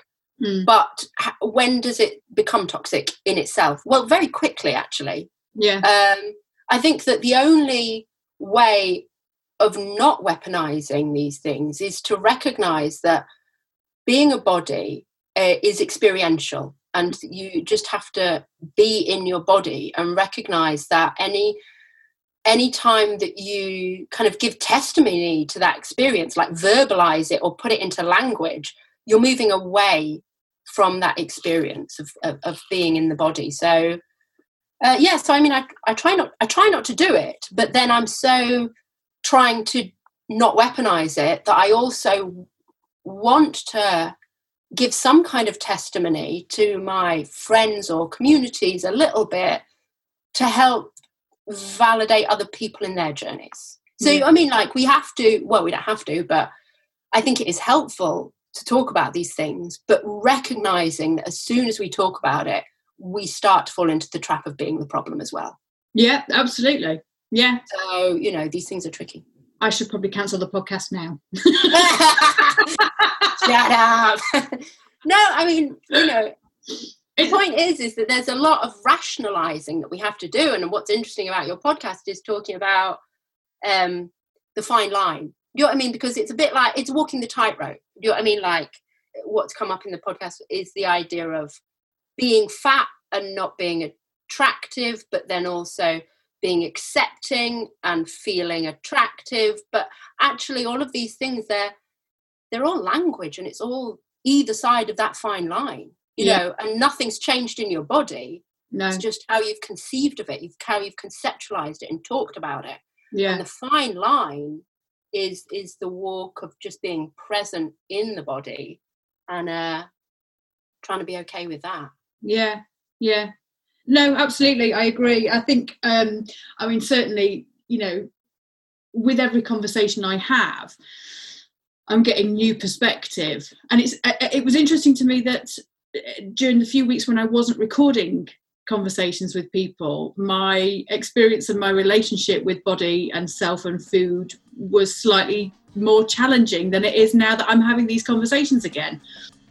Mm. But when does it become toxic in itself? Well, very quickly, actually. Yeah. Um, I think that the only way of not weaponizing these things is to recognize that being a body uh, is experiential and you just have to be in your body and recognize that any any time that you kind of give testimony to that experience like verbalize it or put it into language you're moving away from that experience of, of, of being in the body. So uh, yeah so i mean I, I try not i try not to do it but then i'm so trying to not weaponize it that i also want to give some kind of testimony to my friends or communities a little bit to help validate other people in their journeys so Yeah. i mean like we have to well we don't have to but i think it is helpful to talk about these things but recognizing that as soon as we talk about it we start to fall into the trap of being the problem as well Yeah, absolutely. Yeah. so you know these things are tricky I should probably cancel the podcast now. [LAUGHS] Shut up. [LAUGHS] no, I mean, you know, the point is, is that there's a lot of rationalizing that we have to do. And what's interesting about your podcast is talking about um, the fine line. You know what I mean? Because it's a bit like it's walking the tightrope. You know what I mean? Like what's come up in the podcast is the idea of being fat and not being attractive, but then also being accepting and feeling attractive. But actually, all of these things, they're they're all language and it's all either side of that fine line you Yeah. know and nothing's changed in your body No. it's just how you've conceived of it you've how you've conceptualized it and talked about it yeah and the fine line is is the walk of just being present in the body and uh trying to be okay with that Yeah. Yeah. No, absolutely. I agree. I think, um, I mean, certainly, you know, with every conversation I have, I'm getting new perspective. And it's, uh, it was interesting to me that uh, during the few weeks when I wasn't recording conversations with people, my experience and my relationship with body and self and food was slightly more challenging than it is now that I'm having these conversations again.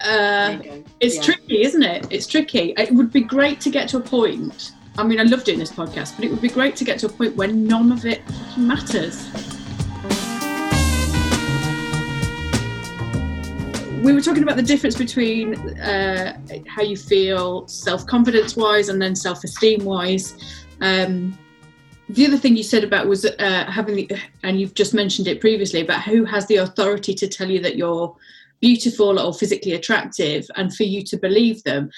Uh, There you go. it's Yeah. tricky, isn't it? It's tricky. It would be great to get to a point. I mean, I love doing this podcast, but it would be great to get to a point where none of it matters. We were talking about the difference between uh, how you feel self confidence wise and then self esteem wise. Um, the other thing you said about was uh, having the, and you've just mentioned it previously, about who has the authority to tell you that you're beautiful or physically attractive and for you to believe them.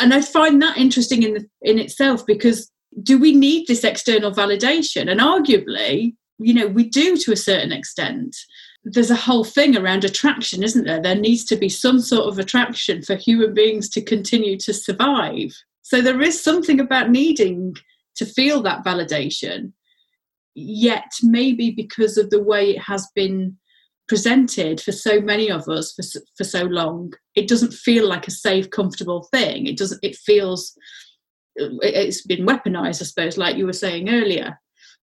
And i find that interesting in the, in itself because do we need this external validation? And arguably you know we do to a certain extent. There's a whole thing around attraction isn't there? There needs to be some sort of attraction for human beings to continue to survive. So there is something about needing to feel that validation. Yet maybe because of the way it has been presented for so many of us for, for so long it doesn't feel like a safe comfortable thing. It doesn't it feels uh, it- it's been weaponized i suppose like you were saying earlier.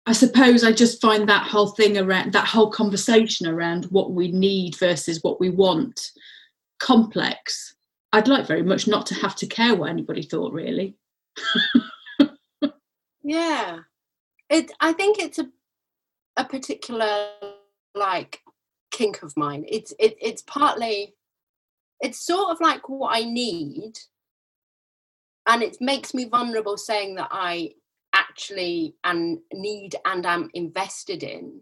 I suppose i just find that whole thing around that whole conversation around what we need versus what we want complex. I'd like very much not to have to care what anybody thought really. Yeah, it. I think it's a a particular like kink of mine. It's it, it's partly it's sort of like what I need, and it makes me vulnerable saying that I actually and need and am invested in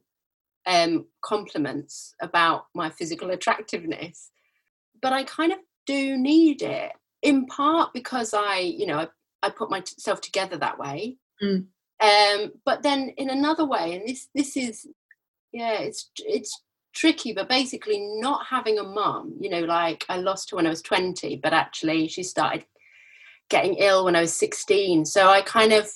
um compliments about my physical attractiveness but i kind of do need it in part because i you know i, I put myself together that way Mm. um but then in another way and this this is yeah it's it's tricky but basically not having a mum you know like i lost her when i was 20 but actually she started getting ill when i was 16 so i kind of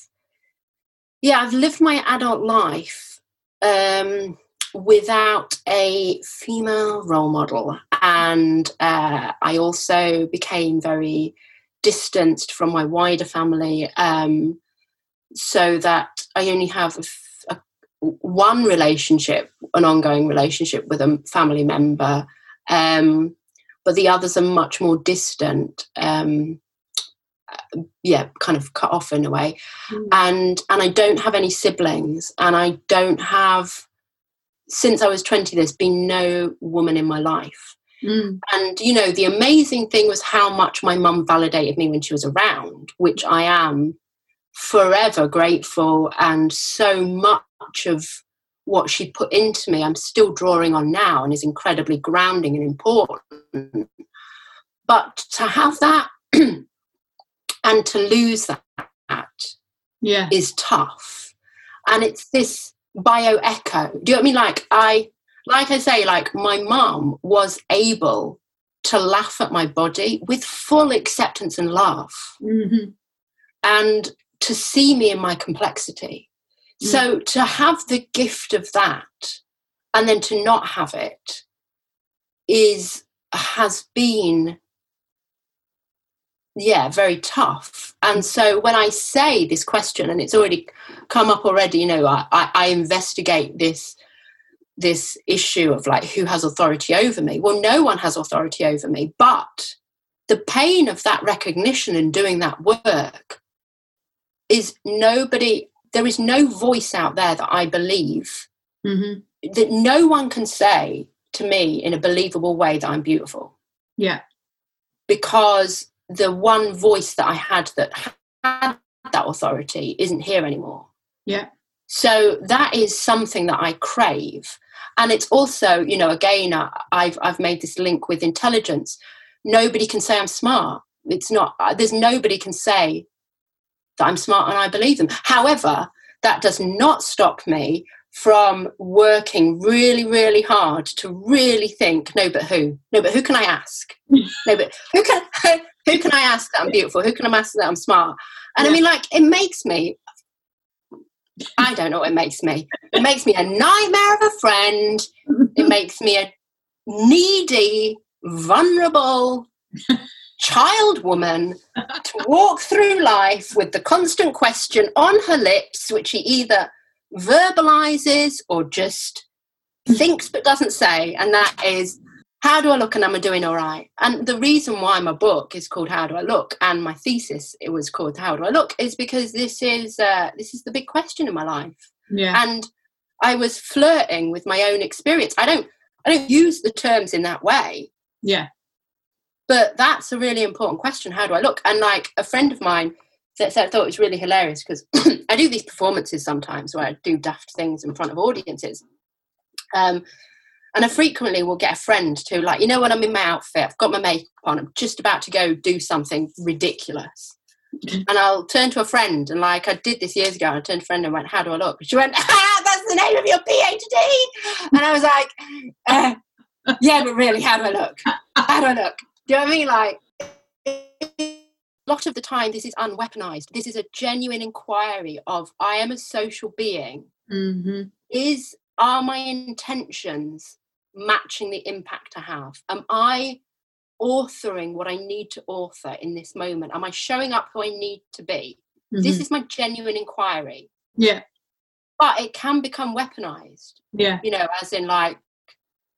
yeah i've lived my adult life um without a female role model. And uh, i also became very distanced from my wider family um, so that i only have a one relationship an ongoing relationship with a family member Um, but the others are much more distant. Um, yeah, kind of cut off in a way. Mm. And and I don't have any siblings, and I don't have since I was 20, there's been no woman in my life. Mm. And, you know, the amazing thing was how much my mum validated me when she was around, which I am forever grateful. And so much of what she put into me, I'm still drawing on now and is incredibly grounding and important. But to have that [CLEARS THROAT] and to lose that yeah. is tough. And it's this bio echo. Do you know what I mean? Like I like I say, like my mum was able to laugh at my body with full acceptance and love. Mm-hmm. And to see me in my complexity. Mm. So to have the gift of that and then to not have it is has been yeah very tough and so when i say this question and it's already come up already you know i, I, I investigate this this issue of like who has authority over me well no one has authority over me but the pain of that recognition and doing that work is nobody there is no voice out there that i believe mm-hmm. that no one can say to me in a believable way that i'm beautiful yeah because the one voice that I had that had that authority isn't here anymore. Yeah. So that is something that I crave. And it's also, you know, again, I've, I've made this link with intelligence. Nobody can say I'm smart. It's not, uh, there's nobody can say that I'm smart and I believe them. However, that does not stop me from working really, really hard to really think, no, but who? No, but who can I ask? no, but who can [LAUGHS] who can I ask that I'm beautiful? Who can I ask that I'm smart? And. I mean, like, it makes me. I don't know what it makes me. It makes me a nightmare of a friend. It [LAUGHS] makes me a needy, vulnerable child woman to walk through life with the constant question on her lips, which she either verbalizes or just thinks but doesn't say, and that is, how do I look and am I doing all right? And the reason why my book is called How Do I Look and my thesis it was called How Do I Look is because this is uh, this is the big question in my life. Yeah. And I was flirting with my own experience. I don't I don't use the terms in that way. Yeah. But that's a really important question. How do I look? And like a friend of mine that said, I thought it was really hilarious because [CLEARS THROAT] I do these performances sometimes where I do daft things in front of audiences. Um, and I frequently will get a friend to like, you know, when I'm in my outfit, I've got my makeup on, I'm just about to go do something ridiculous. [LAUGHS] and I'll turn to a friend and like I did this years ago, I turned to a friend and went, How do I look? She went, [LAUGHS] ah, that's the name of your PhD. And I was like, uh, Yeah, but really, how do I look? How do I look? Do you know what I mean? Like a lot of the time this is unweaponized. This is a genuine inquiry of i am a social being. Mm-hmm. is are my intentions matching the impact i have? Am i authoring what i need to author in this moment? Am i showing up who i need to be? Mm-hmm. this is my genuine inquiry. Yeah. But it can become weaponized yeah. you know as in like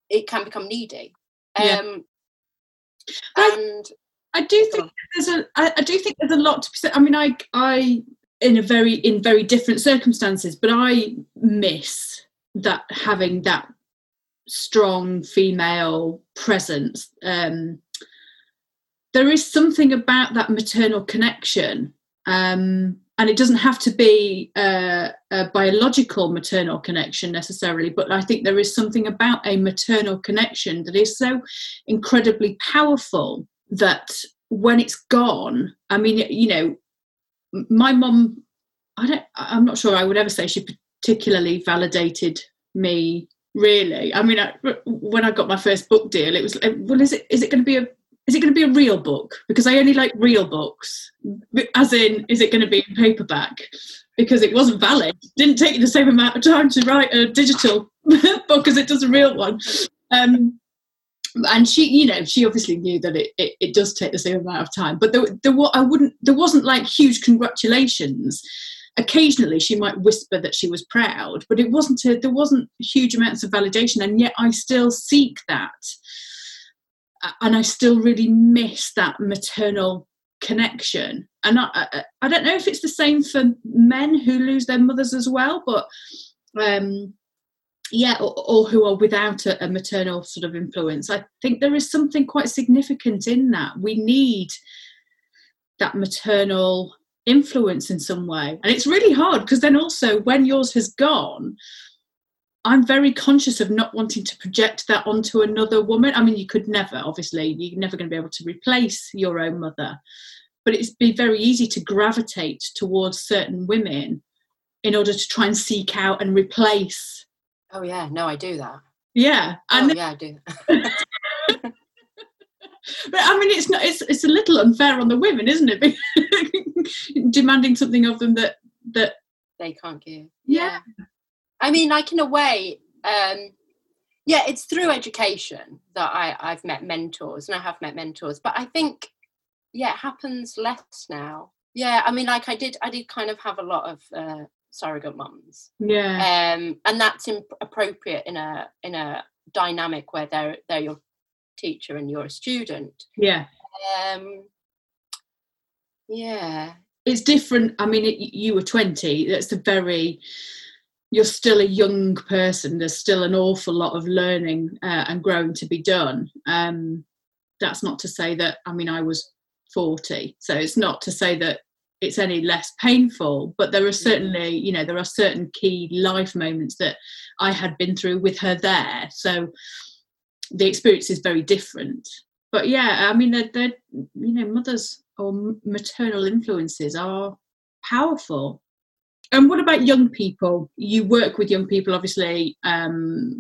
it can become needy. Yeah. And I do think there's a. I, I do think there's a lot to be said. I mean, I, I, in a very in very different circumstances, but I miss that having that strong female presence. Um, there is something about that maternal connection, um, and it doesn't have to be a, a biological maternal connection necessarily. But I think there is something about a maternal connection that is so incredibly powerful that when it's gone, I mean, you know, my mom, I don't, I'm not sure I would ever say she particularly validated me. Really, I mean, I, when I got my first book deal, it was uh, well, is it is it going to be a is it going to be a real book? Because I only like real books. As in, is it going to be in paperback? Because it wasn't valid. Didn't take the same amount of time to write a digital [LAUGHS] book as it does a real one. Um, and she you know she obviously knew that it, it, it, does take the same amount of time but there, there i wouldn't there wasn't like huge congratulations occasionally she might whisper that she was proud but it wasn't a, there wasn't huge amounts of validation and yet i still seek that and I still really miss that maternal connection. And I, I, I, don't know if it's the same for men who lose their mothers as well, but um, yeah, or, or, who are without a, a, maternal sort of influence. I think there is something quite significant in that. We need that maternal influence in some way. And it's really hard because then also when yours has gone, I'm very conscious of not wanting to project that onto another woman. I mean, you could never, obviously, you're never going to be able to replace your own mother, but it's be very easy to gravitate towards certain women in order to try and seek out and replace. Oh yeah, no, I do that. Yeah, and oh, yeah, I do. [LAUGHS] but I mean, it's not. It's it's a little unfair on the women, isn't it? [LAUGHS] Demanding something of them that that they can't give. Yeah. yeah. I mean, like in a way, um, yeah, it's through education that I, I've met mentors and I have met mentors. But I think, yeah, it happens less now. Yeah, I mean, like I did, I did kind of have a lot of uh, surrogate mums. Yeah. Um, and that's imp- appropriate in a in a dynamic where they're they're your teacher and you're a student. Yeah. Um, yeah. It's different. I mean, it, you were 20. That's a very you're still a young person. There's still an awful lot of learning uh, and growing to be done. Um, that's not to say that, I mean, I was 40, so it's not to say that it's any less painful, but there are mm. certainly, you know, there are certain key life moments that I had been through with her there. So the experience is very different. But yeah, I mean, they're, they're you know, mothers or maternal influences are powerful and what about young people? You work with young people, obviously. Um,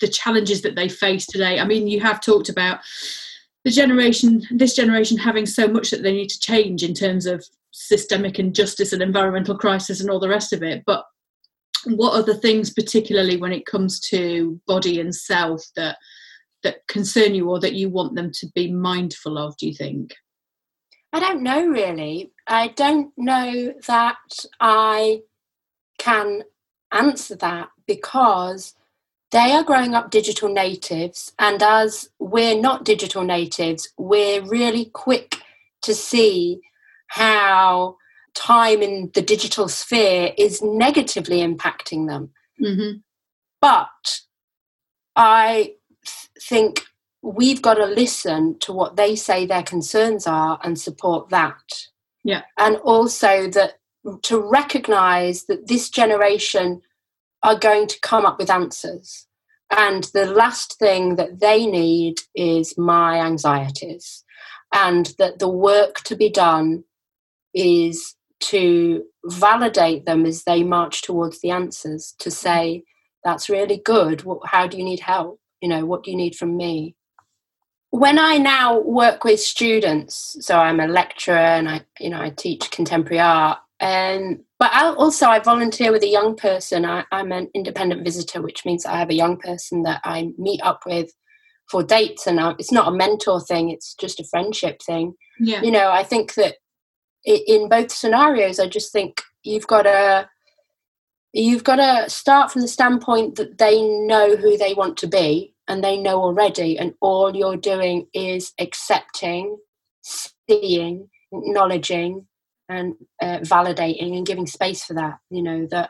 the challenges that they face today. I mean, you have talked about the generation, this generation, having so much that they need to change in terms of systemic injustice and environmental crisis and all the rest of it. But what are the things, particularly when it comes to body and self, that that concern you or that you want them to be mindful of? Do you think? I don't know really. I don't know that I can answer that because they are growing up digital natives, and as we're not digital natives, we're really quick to see how time in the digital sphere is negatively impacting them. Mm-hmm. But I th- think we've got to listen to what they say their concerns are and support that. Yeah. And also that to recognize that this generation are going to come up with answers. And the last thing that they need is my anxieties. And that the work to be done is to validate them as they march towards the answers, to say, that's really good. How do you need help? You know, what do you need from me? When I now work with students, so I'm a lecturer and I, you know, I teach contemporary art. And but I also I volunteer with a young person. I, I'm an independent visitor, which means I have a young person that I meet up with for dates, and I, it's not a mentor thing; it's just a friendship thing. Yeah. You know, I think that in both scenarios, I just think you've got to you've got to start from the standpoint that they know who they want to be and they know already and all you're doing is accepting seeing acknowledging and uh, validating and giving space for that you know that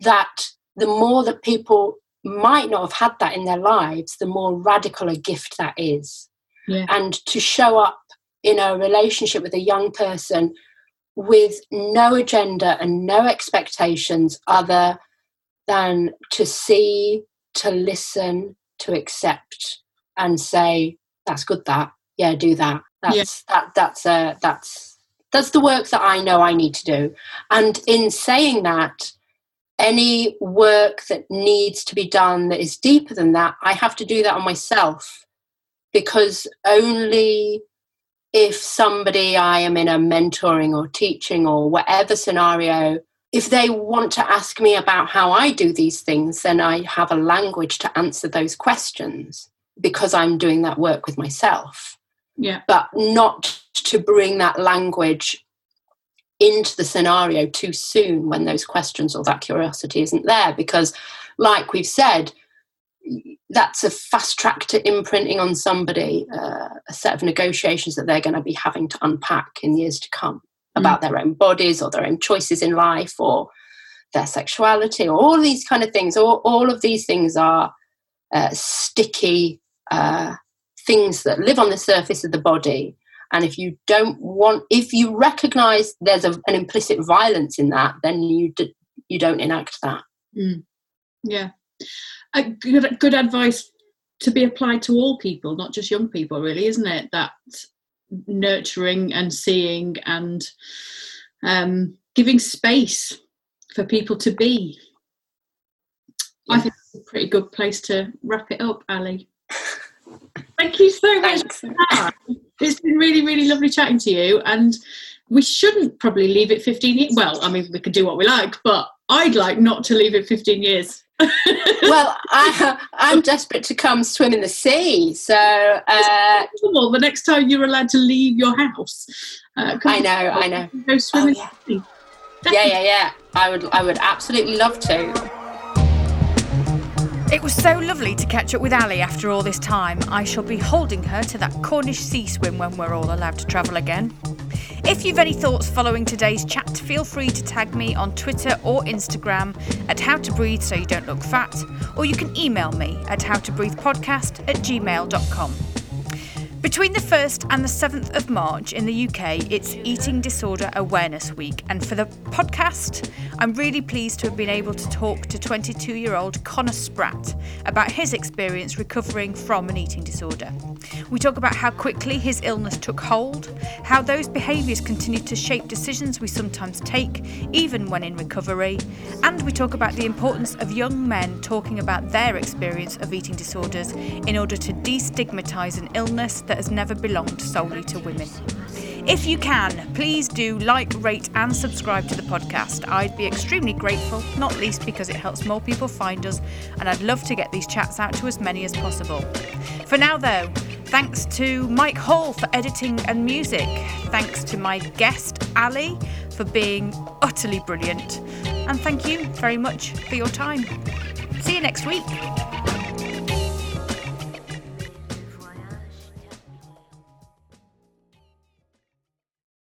that the more that people might not have had that in their lives the more radical a gift that is yeah. and to show up in a relationship with a young person with no agenda and no expectations other than to see to listen to accept and say that's good that. Yeah do that. That's yeah. that that's uh that's that's the work that i know i need to do. And in saying that any work that needs to be done that is deeper than that i have to do that on myself. Because only if somebody i am in a mentoring or teaching or whatever scenario if they want to ask me about how I do these things, then I have a language to answer those questions because I'm doing that work with myself. Yeah. But not to bring that language into the scenario too soon when those questions or that curiosity isn't there. Because, like we've said, that's a fast track to imprinting on somebody uh, a set of negotiations that they're going to be having to unpack in years to come about mm. their own bodies or their own choices in life or their sexuality or all these kind of things. All, all of these things are uh, sticky uh, things that live on the surface of the body. And if you don't want, if you recognize there's a, an implicit violence in that, then you d- you don't enact that. Mm. Yeah, a good good advice to be applied to all people, not just young people, really, isn't it? That nurturing and seeing and um, giving space for people to be. Yeah. I think it's a pretty good place to wrap it up, Ali. [LAUGHS] Thank you so much. It's been really, really lovely chatting to you. And we shouldn't probably leave it 15 years. Well, I mean, we could do what we like, but I'd like not to leave it 15 years. Well, I, am desperate to come swim in the sea. So uh, the next time you're allowed to leave your house, uh, I know, I know. Go swim oh, yeah. yeah, yeah, yeah. I would, I would absolutely love to. It was so lovely to catch up with Ali after all this time. I shall be holding her to that Cornish sea swim when we're all allowed to travel again. If you've any thoughts following today's chat, feel free to tag me on Twitter or Instagram at How to Breathe So You Don't Look Fat, or you can email me at howtobreathepodcast at gmail.com. Between the 1st and the 7th of March in the UK, it's Eating Disorder Awareness Week. And for the podcast, I'm really pleased to have been able to talk to 22 year old Connor Spratt about his experience recovering from an eating disorder. We talk about how quickly his illness took hold, how those behaviours continue to shape decisions we sometimes take, even when in recovery, and we talk about the importance of young men talking about their experience of eating disorders in order to destigmatise an illness that has never belonged solely to women. If you can, please do like, rate, and subscribe to the podcast. I'd be extremely grateful, not least because it helps more people find us, and I'd love to get these chats out to as many as possible. For now, though, thanks to Mike Hall for editing and music. Thanks to my guest, Ali, for being utterly brilliant. And thank you very much for your time. See you next week.